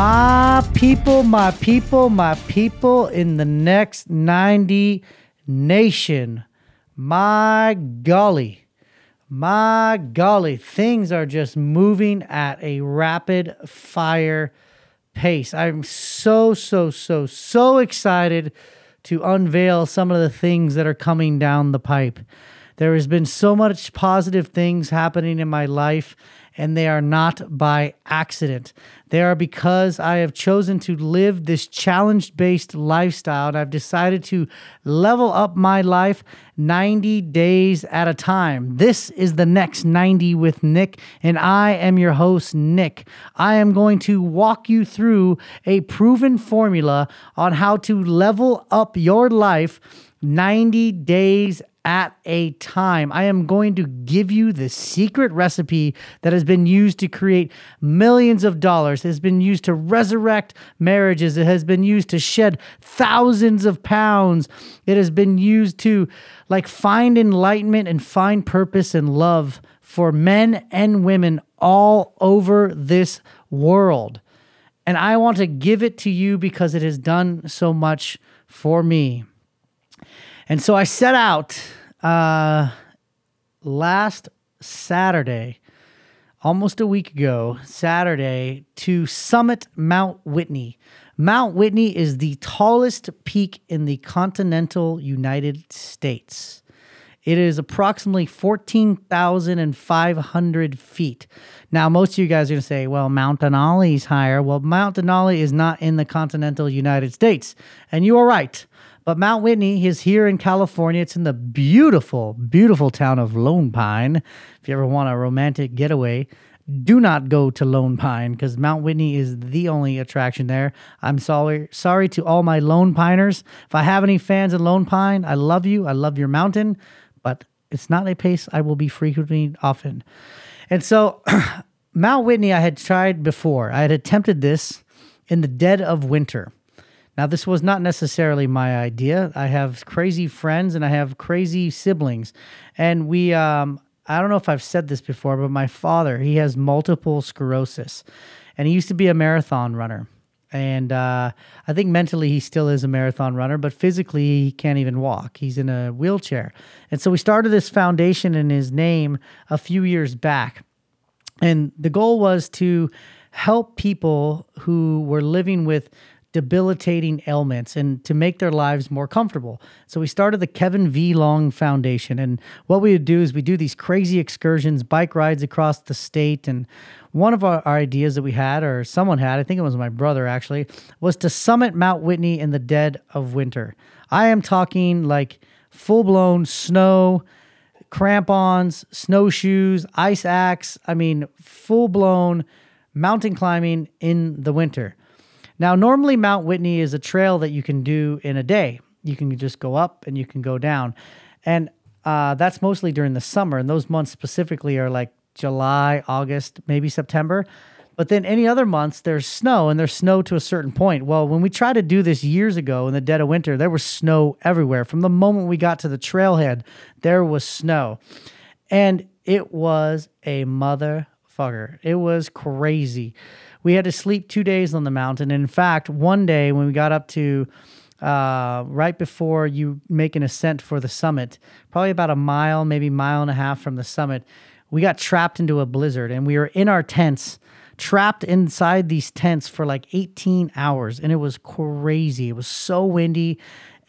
My people, my people, my people in the next 90 nation. My golly, my golly, things are just moving at a rapid fire pace. I'm so, so, so, so excited to unveil some of the things that are coming down the pipe. There has been so much positive things happening in my life and they are not by accident. They are because I have chosen to live this challenge based lifestyle and I've decided to level up my life 90 days at a time. This is the next 90 with Nick, and I am your host, Nick. I am going to walk you through a proven formula on how to level up your life 90 days at a time. I am going to give you the secret recipe that has been used to create millions of dollars, has been used to resurrect marriages, it has been used to shed thousands of pounds, it has been used to like find enlightenment and find purpose and love for men and women all over this world. And I want to give it to you because it has done so much for me. And so I set out uh, last Saturday, almost a week ago, Saturday, to summit Mount Whitney. Mount Whitney is the tallest peak in the continental United States. It is approximately 14,500 feet. Now, most of you guys are going to say, well, Mount Denali is higher. Well, Mount Denali is not in the continental United States. And you are right. But Mount Whitney is here in California. It's in the beautiful, beautiful town of Lone Pine. If you ever want a romantic getaway, do not go to Lone Pine because Mount Whitney is the only attraction there. I'm sorry, sorry to all my Lone Piners. If I have any fans in Lone Pine, I love you. I love your mountain, but it's not a place I will be frequenting often. And so, Mount Whitney, I had tried before. I had attempted this in the dead of winter. Now, this was not necessarily my idea. I have crazy friends and I have crazy siblings. And we, um, I don't know if I've said this before, but my father, he has multiple sclerosis and he used to be a marathon runner. And uh, I think mentally he still is a marathon runner, but physically he can't even walk. He's in a wheelchair. And so we started this foundation in his name a few years back. And the goal was to help people who were living with debilitating ailments and to make their lives more comfortable. So we started the Kevin V. Long Foundation. And what we would do is we do these crazy excursions, bike rides across the state. And one of our, our ideas that we had, or someone had, I think it was my brother actually, was to summit Mount Whitney in the dead of winter. I am talking like full blown snow, crampons, snowshoes, ice axe. I mean, full blown mountain climbing in the winter. Now, normally Mount Whitney is a trail that you can do in a day. You can just go up and you can go down. And uh, that's mostly during the summer. And those months specifically are like July, August, maybe September. But then any other months, there's snow and there's snow to a certain point. Well, when we tried to do this years ago in the dead of winter, there was snow everywhere. From the moment we got to the trailhead, there was snow. And it was a motherfucker. It was crazy we had to sleep two days on the mountain. And in fact, one day when we got up to uh, right before you make an ascent for the summit, probably about a mile, maybe mile and a half from the summit, we got trapped into a blizzard and we were in our tents, trapped inside these tents for like 18 hours. And it was crazy. It was so windy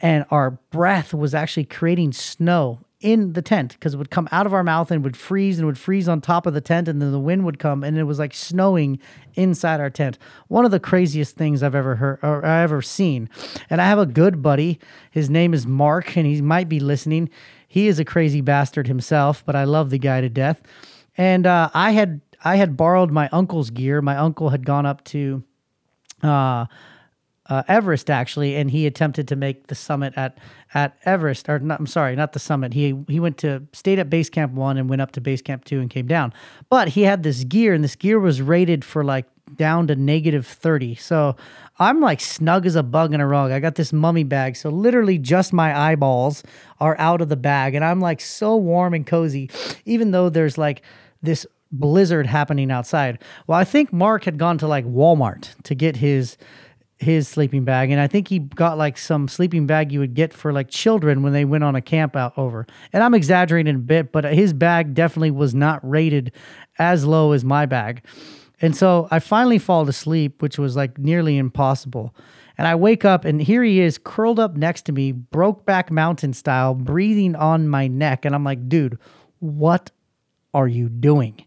and our breath was actually creating snow in the tent because it would come out of our mouth and would freeze and would freeze on top of the tent and then the wind would come and it was like snowing inside our tent. One of the craziest things I've ever heard or I ever seen. And I have a good buddy. His name is Mark and he might be listening. He is a crazy bastard himself, but I love the guy to death. And uh, I had I had borrowed my uncle's gear. My uncle had gone up to uh, uh, Everest actually, and he attempted to make the summit at at Everest. Or not, I'm sorry, not the summit. He he went to stayed at base camp one and went up to base camp two and came down. But he had this gear, and this gear was rated for like down to negative 30. So I'm like snug as a bug in a rug. I got this mummy bag. So literally just my eyeballs are out of the bag. And I'm like so warm and cozy, even though there's like this blizzard happening outside. Well, I think Mark had gone to like Walmart to get his his sleeping bag and I think he got like some sleeping bag you would get for like children when they went on a camp out over. And I'm exaggerating a bit, but his bag definitely was not rated as low as my bag. And so I finally fall asleep, which was like nearly impossible. And I wake up and here he is curled up next to me, Brokeback Mountain style, breathing on my neck. And I'm like, dude, what are you doing?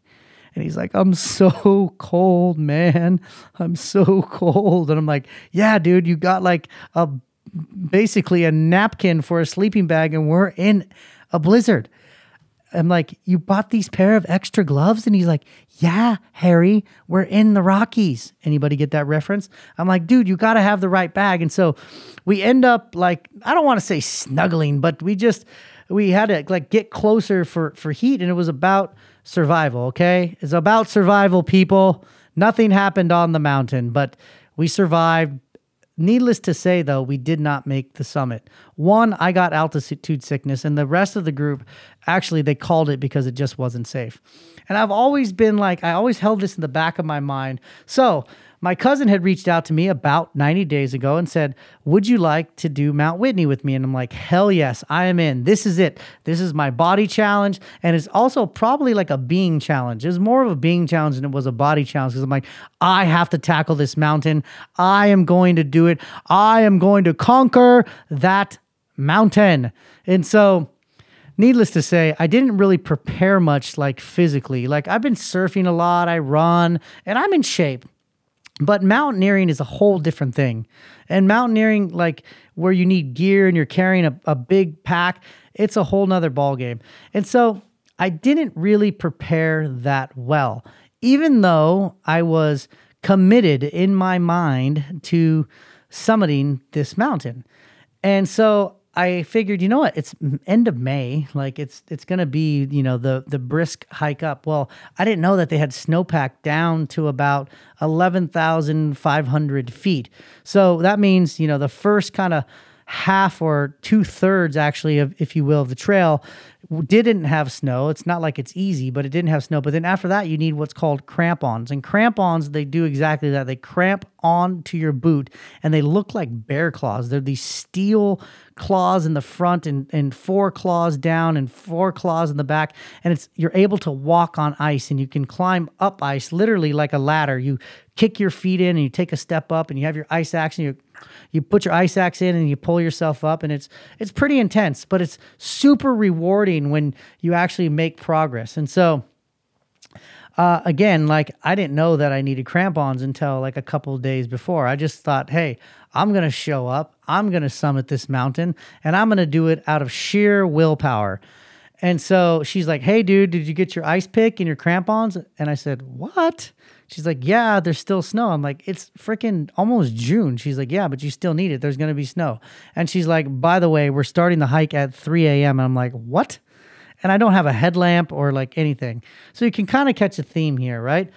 And he's like, I'm so cold, man. I'm so cold. And I'm like, yeah, dude, you got like a basically a napkin for a sleeping bag and we're in a blizzard. I'm like, you bought these pair of extra gloves? And he's like, yeah, Harry, we're in the Rockies. Anybody get that reference? I'm like, dude, you got to have the right bag. And so we end up like, I don't want to say snuggling, but we just, we had to like get closer for, for heat. And it was about survival. Okay. It's about survival, people. Nothing happened on the mountain, but we survived Needless to say, though, we did not make the summit. One, I got altitude sickness, and the rest of the group actually they called it because it just wasn't safe. And I've always been like, I always held this in the back of my mind. So my cousin had reached out to me about 90 days ago and said, Would you like to do Mount Whitney with me? And I'm like, Hell yes, I am in. This is it. This is my body challenge. And it's also probably like a being challenge. It's more of a being challenge than it was a body challenge because I'm like, I have to tackle this mountain. I am going to do it. I am going to conquer that mountain. And so, needless to say, I didn't really prepare much like physically. Like I've been surfing a lot, I run, and I'm in shape. But mountaineering is a whole different thing. And mountaineering, like where you need gear and you're carrying a, a big pack, it's a whole nother ballgame. And so I didn't really prepare that well, even though I was committed in my mind to summiting this mountain. And so I figured, you know what? It's end of May, like it's it's gonna be, you know, the the brisk hike up. Well, I didn't know that they had snowpack down to about eleven thousand five hundred feet. So that means, you know, the first kind of half or two thirds, actually, of if you will, of the trail didn't have snow. It's not like it's easy, but it didn't have snow. But then after that, you need what's called crampons. And crampons, they do exactly that. They cramp onto your boot and they look like bear claws. They're these steel claws in the front and, and four claws down and four claws in the back. And it's you're able to walk on ice and you can climb up ice literally like a ladder. You kick your feet in and you take a step up and you have your ice axe and you put your ice axe in and you pull yourself up and it's it's pretty intense, but it's super rewarding when you actually make progress. And so uh, again, like I didn't know that I needed crampons until like a couple days before. I just thought, hey, I'm to show up, I'm to summit this mountain, and I'm to do it out of sheer willpower. And so she's like, hey, dude, did you get your ice pick and your crampons? And I said, what? She's like, yeah, there's still snow. I'm like, it's freaking almost June. She's like, yeah, but you still need it. There's going to be snow. And she's like, by the way, we're starting the hike at 3 a.m. And I'm like, what? And I don't have a headlamp or like anything. So you can kind of catch a theme here, right?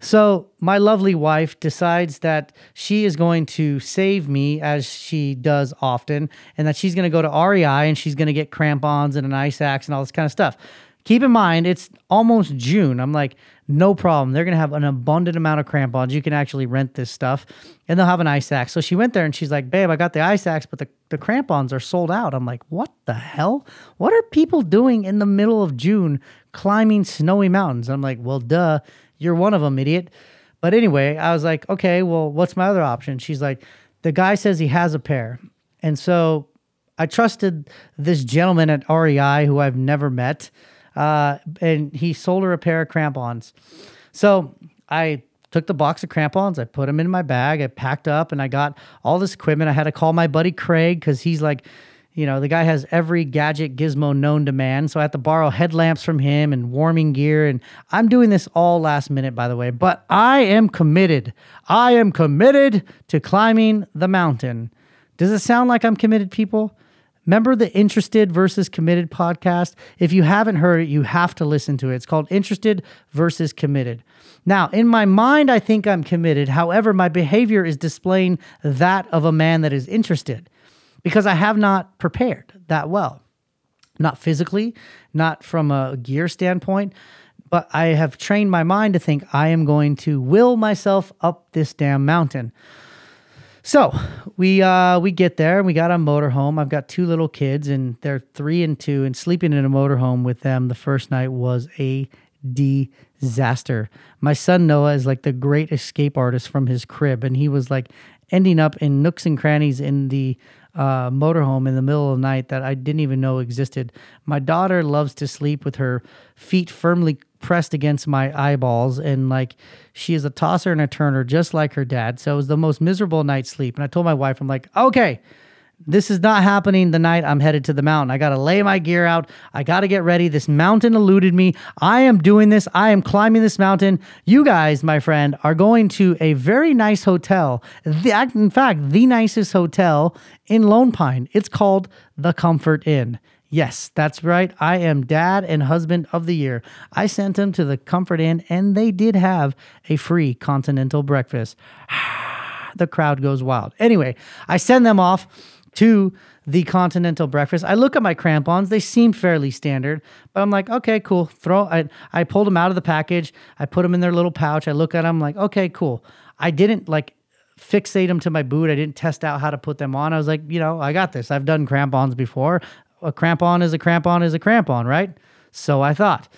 So my lovely wife decides that she is going to save me as she does often, and that she's going to go to REI and she's going to get crampons and an ice axe and all this kind of stuff. Keep in mind, it's almost June. I'm like, no problem. They're going to have an abundant amount of crampons. You can actually rent this stuff and they'll have an ice axe. So she went there and she's like, babe, I got the ice axe, but the, the crampons are sold out. I'm like, what the hell? What are people doing in the middle of June climbing snowy mountains? I'm like, well, duh. You're one of them, idiot. But anyway, I was like, okay, well, what's my other option? She's like, the guy says he has a pair. And so I trusted this gentleman at REI who I've never met. Uh, and he sold her a pair of crampons. So I took the box of crampons, I put them in my bag, I packed up, and I got all this equipment. I had to call my buddy Craig because he's like, you know, the guy has every gadget gizmo known to man. So I had to borrow headlamps from him and warming gear. And I'm doing this all last minute, by the way, but I am committed. I am committed to climbing the mountain. Does it sound like I'm committed, people? Remember the Interested versus Committed podcast? If you haven't heard it, you have to listen to it. It's called Interested versus Committed. Now, in my mind, I think I'm committed. However, my behavior is displaying that of a man that is interested because I have not prepared that well. Not physically, not from a gear standpoint, but I have trained my mind to think I am going to will myself up this damn mountain. So we uh, we get there and we got a motorhome. I've got two little kids and they're three and two, and sleeping in a motorhome with them the first night was a disaster. My son Noah is like the great escape artist from his crib, and he was like ending up in nooks and crannies in the uh, motorhome in the middle of the night that I didn't even know existed. My daughter loves to sleep with her feet firmly pressed against my eyeballs, and like she is a tosser and a turner, just like her dad. So it was the most miserable night's sleep. And I told my wife, I'm like, okay, this is not happening the night I'm headed to the mountain. I got to lay my gear out. I got to get ready. This mountain eluded me. I am doing this. I am climbing this mountain. You guys, my friend, are going to a very nice hotel. The, in fact, the nicest hotel in Lone Pine. It's called the Comfort Inn. Yes, that's right. I am dad and husband of the year. I sent them to the Comfort Inn and they did have a free continental breakfast. the crowd goes wild. Anyway, I send them off to the continental breakfast. I look at my crampons; they seem fairly standard, but I'm like, okay, cool. Throw. I I pulled them out of the package. I put them in their little pouch. I look at them like, okay, cool. I didn't like fixate them to my boot. I didn't test out how to put them on. I was like, you know, I got this. I've done crampons before. A crampon is a crampon is a crampon, right? So I thought.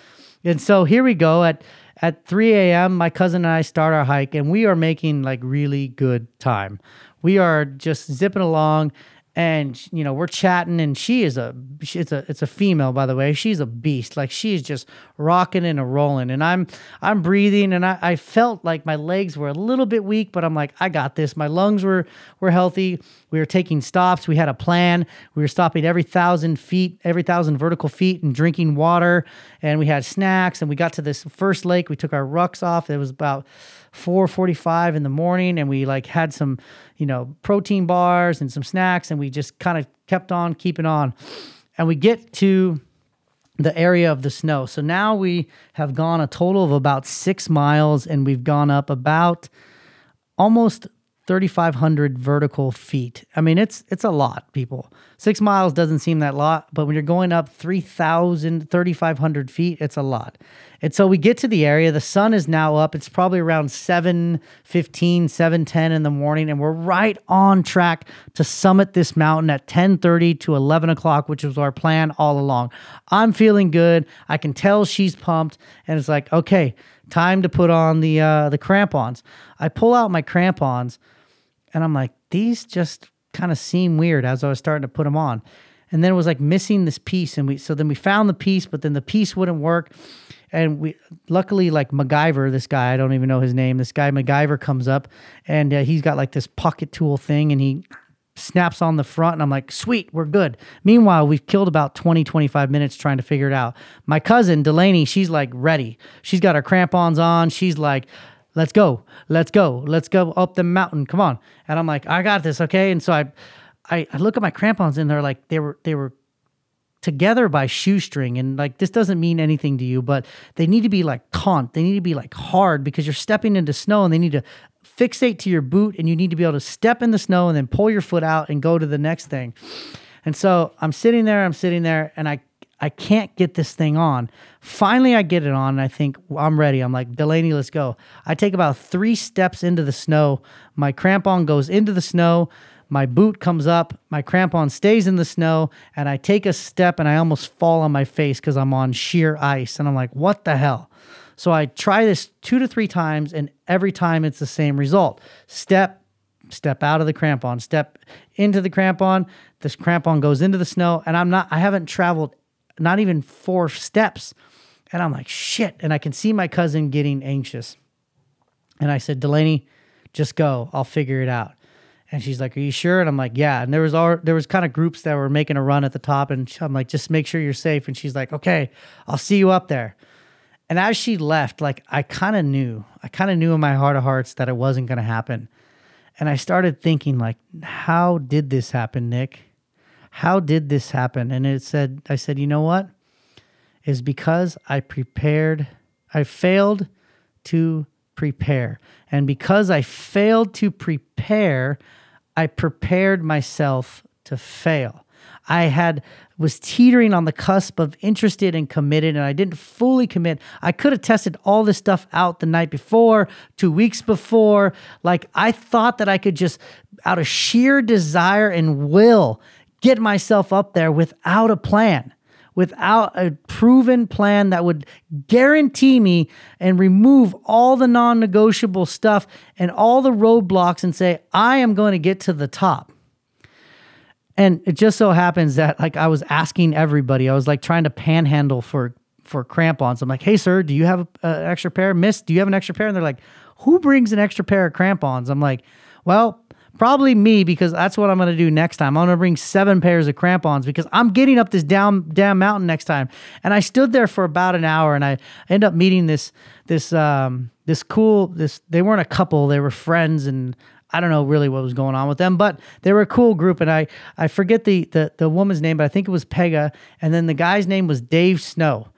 And so here we go at at 3 a.m. My cousin and I start our hike, and we are making like really good time. We are just zipping along and you know we're chatting and she is a it's a it's a female by the way. She's a beast. Like she's just rocking and a rolling. And i'm i'm breathing and I, I felt like my legs were a little bit weak but i'm like i got this. My lungs were were healthy. We were taking stops. We had a plan. We were stopping every thousand feet every thousand vertical feet and drinking water. And we had snacks and we got to this first lake. We took our rucks off. It was about 4:45 in the morning and we like had some, you know, protein bars and some snacks and we just kind of kept on keeping on. And we get to the area of the snow. So now we have gone a total of about 6 miles and we've gone up about almost 3500 vertical feet. I mean, it's it's a lot, people. 6 miles doesn't seem that lot, but when you're going up 3000 3500 feet, it's a lot. And so we get to the area, the sun is now up. It's probably around 7:15, 7:10 in the morning and we're right on track to summit this mountain at 10:30 to 11 o'clock, which was our plan all along. I'm feeling good. I can tell she's pumped and it's like, "Okay, time to put on the uh, the crampons." I pull out my crampons and I'm like, these just kind of seem weird as I was starting to put them on. And then it was like missing this piece. And we, so then we found the piece, but then the piece wouldn't work. And we, luckily, like MacGyver, this guy, I don't even know his name. This guy, MacGyver, comes up and uh, he's got like this pocket tool thing and he snaps on the front and I'm like, sweet, we're good. Meanwhile, we've killed about 20, 25 minutes trying to figure it out. My cousin, Delaney, she's like ready. She's got her crampons on. She's like, let's go, let's go, let's go up the mountain. Come on. And I'm like, I got this, okay. And so I, I, I look at my crampons and they're like they were they were together by shoestring and like this doesn't mean anything to you but they need to be like taut they need to be like hard because you're stepping into snow and they need to fixate to your boot and you need to be able to step in the snow and then pull your foot out and go to the next thing and so i'm sitting there i'm sitting there and i I can't get this thing on. Finally, I get it on and I think well, I'm ready. I'm like, Delaney, let's go. I take about three steps into the snow. My crampon goes into the snow. My boot comes up. My crampon stays in the snow. And I take a step and I almost fall on my face because I'm on sheer ice. And I'm like, what the hell? So I try this two to three times. And every time it's the same result step, step out of the crampon, step into the crampon. This crampon goes into the snow. And I'm not, I haven't traveled not even four steps. And I'm like, shit. And I can see my cousin getting anxious. And I said, Delaney, just go. I'll figure it out. And she's like, "Are you sure?" And I'm like, "Yeah." And there was all there was kind of groups that were making a run at the top, and I'm like, "Just make sure you're safe." And she's like, "Okay, I'll see you up there." And as she left, like I kind of knew, I kind of knew in my heart of hearts that it wasn't going to happen. And I started thinking, like, how did this happen, Nick? How did this happen? And it said, I said, you know what? Is because I prepared, I failed to prepare. And because I failed to prepare, I prepared myself to fail. I had was teetering on the cusp of interested and committed, and I didn't fully commit. I could have tested all this stuff out the night before, two weeks before. Like I thought that I could just, out of sheer desire and will, get myself up there without a plan without a proven plan that would guarantee me and remove all the non negotiable stuff and all the roadblocks and say, I am going to get to the top. And it just so happens that like I was asking everybody, I was like trying to panhandle for for crampons. I'm like, hey sir, do you have an extra pair? Miss, do you have an extra pair? And they're like, who brings an extra pair of crampons? I'm like, well, Probably me because that's what I'm going to do next time. I'm going to bring seven pairs of crampons because I'm getting up this down damn mountain next time. And I stood there for about an hour and I end up meeting this this um this cool this they weren't a couple, they were friends and I don't know really what was going on with them, but they were a cool group. And I I forget the the the woman's name, but I think it was Pega, and then the guy's name was Dave Snow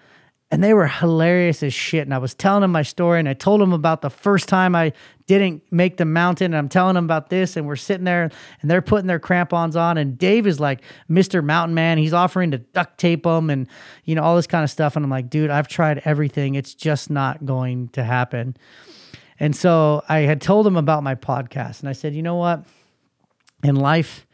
and they were hilarious as shit. And I was telling them my story, and I told them about the first time I didn't make the mountain, and I'm telling them about this, and we're sitting there, and they're putting their crampons on, and Dave is like Mr. Mountain Man. He's offering to duct tape them, and you know all this kind of stuff. And I'm like, dude, I've tried everything. It's just not going to happen. And so I had told him about my podcast, and I said, you know what? In life,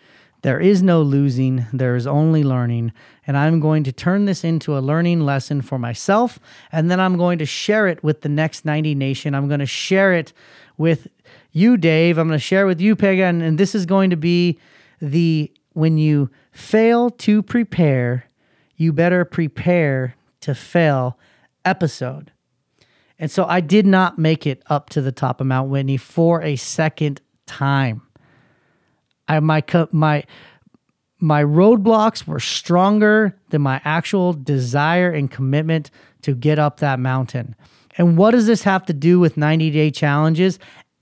there is no losing, there is only learning. And I'm going to turn this into a learning lesson for myself. And then I'm going to share it with the next 90 Nation. I'm going to share it with you, Dave. I'm going to share it with you, Pega. And, and this is going to be the when you fail to prepare, you better prepare to fail episode. And so I did not make it up to the top of Mount Whitney for a second time. I my my my roadblocks were stronger than my actual desire and commitment to get up that mountain. And what does this have to do with 90 day challenges?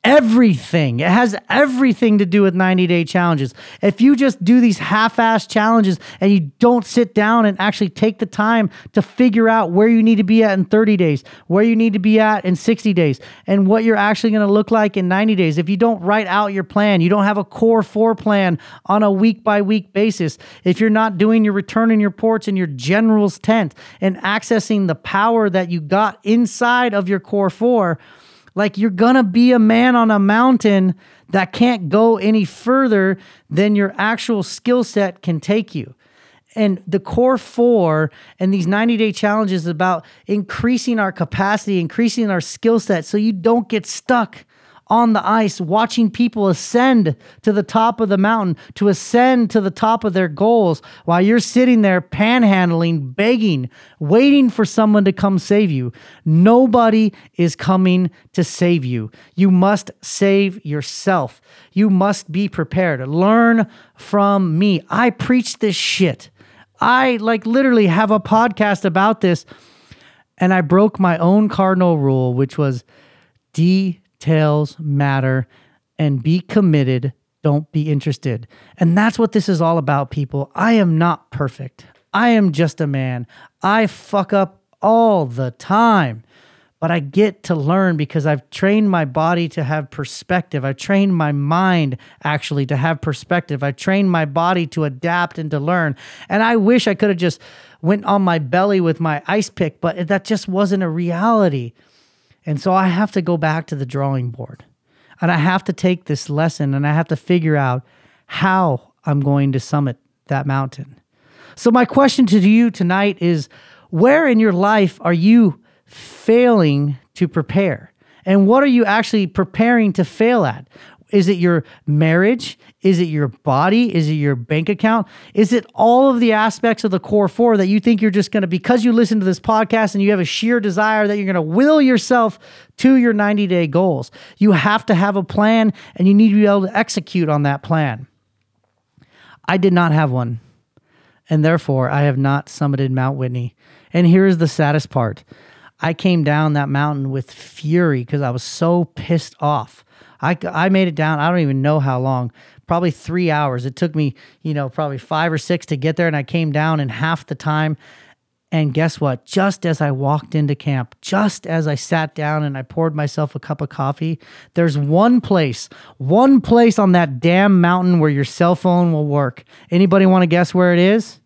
Everything. It has everything to do with 90 day challenges. If you just do these half ass challenges and you don't sit down and actually take the time to figure out where you need to be at in 30 days, where you need to be at in 60 days, and what you're actually going to look like in 90 days, if you don't write out your plan, you don't have a core four plan on a week by week basis, if you're not doing your return and your ports in your general's tent and accessing the power that you got inside of your core four, like you're gonna be a man on a mountain that can't go any further than your actual skill set can take you. And the core four and these 90 day challenges is about increasing our capacity, increasing our skill set so you don't get stuck on the ice, watching people ascend to the top of the mountain, to ascend to the top of their goals, while you're sitting there panhandling, begging, waiting for someone to come save you. Nobody is coming to save you. You must save yourself. You must be prepared. Learn from me. I preach this shit. I like literally have a podcast about this, and I broke my own cardinal rule, which was D details matter and be committed. Don't be interested. And that's what this is all about, people. I am not perfect. I am just a man. I fuck up all the time. But I get to learn because I've trained my body to have perspective. I've trained my mind actually to have perspective. I've trained my body to adapt and to learn. And I wish I could have just went on my belly with my ice pick, but that just wasn't a reality. And so I have to go back to the drawing board and I have to take this lesson and I have to figure out how I'm going to summit that mountain. So, my question to you tonight is where in your life are you failing to prepare? And what are you actually preparing to fail at? Is it your marriage? Is it your body? Is it your bank account? Is it all of the aspects of the core four that you think you're just going to, because you listen to this podcast and you have a sheer desire that you're going to will yourself to your 90 day goals? You have to have a plan and you need to be able to execute on that plan. I did not have one. And therefore, I have not summited Mount Whitney. And here's the saddest part I came down that mountain with fury because I was so pissed off I, I made it down. I don't even know how long, probably three hours. It took me, you know, probably five or six to get there. And I came down in half the time. And guess what? Just as I walked into camp, just as I sat down and I poured myself a cup of coffee, there's one place, one place on that damn mountain where your cell phone will work. Anybody want to guess where it is?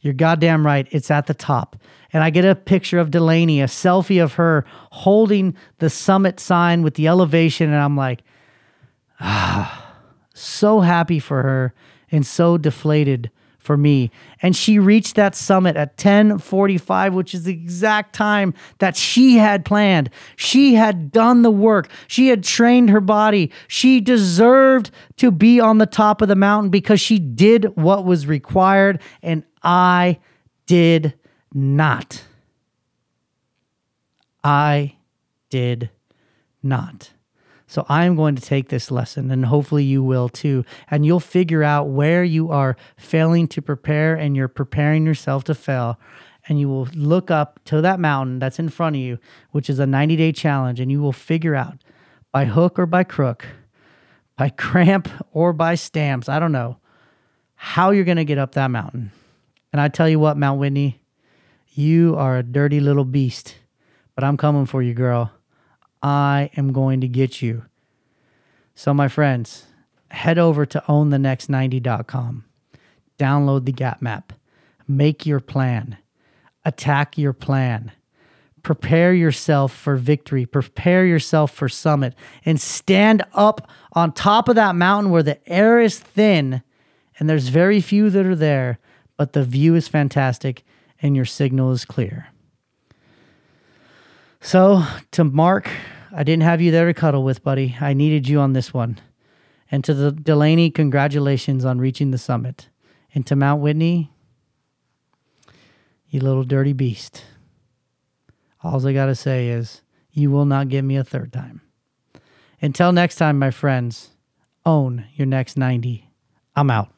You're goddamn right. It's at the top. And I get a picture of Delaney, a selfie of her holding the summit sign with the elevation. And I'm like, ah, so happy for her and so deflated for me. And she reached that summit at 10:45, which is the exact time that she had planned. She had done the work. She had trained her body. She deserved to be on the top of the mountain because she did what was required and I did not. I did not. So I'm going to take this lesson, and hopefully you will too. And you'll figure out where you are failing to prepare and you're preparing yourself to fail. And you will look up to that mountain that's in front of you, which is a 90 day challenge, and you will figure out by hook or by crook, by cramp or by stamps, I don't know, how you're going to get up that mountain. And I tell you what, Mount Whitney, you are a dirty little beast, but I'm coming for you, girl. I am going to get you. So, my friends, head over to ownthenext90.com, download the gap map, make your plan, attack your plan, prepare yourself for victory, prepare yourself for summit, and stand up on top of that mountain where the air is thin and there's very few that are there, but the view is fantastic and your signal is clear. So, to Mark, I didn't have you there to cuddle with, buddy. I needed you on this one. And to the Delaney, congratulations on reaching the summit. And to Mount Whitney, you little dirty beast. All I got to say is, you will not get me a third time. Until next time, my friends, own your next 90. I'm out.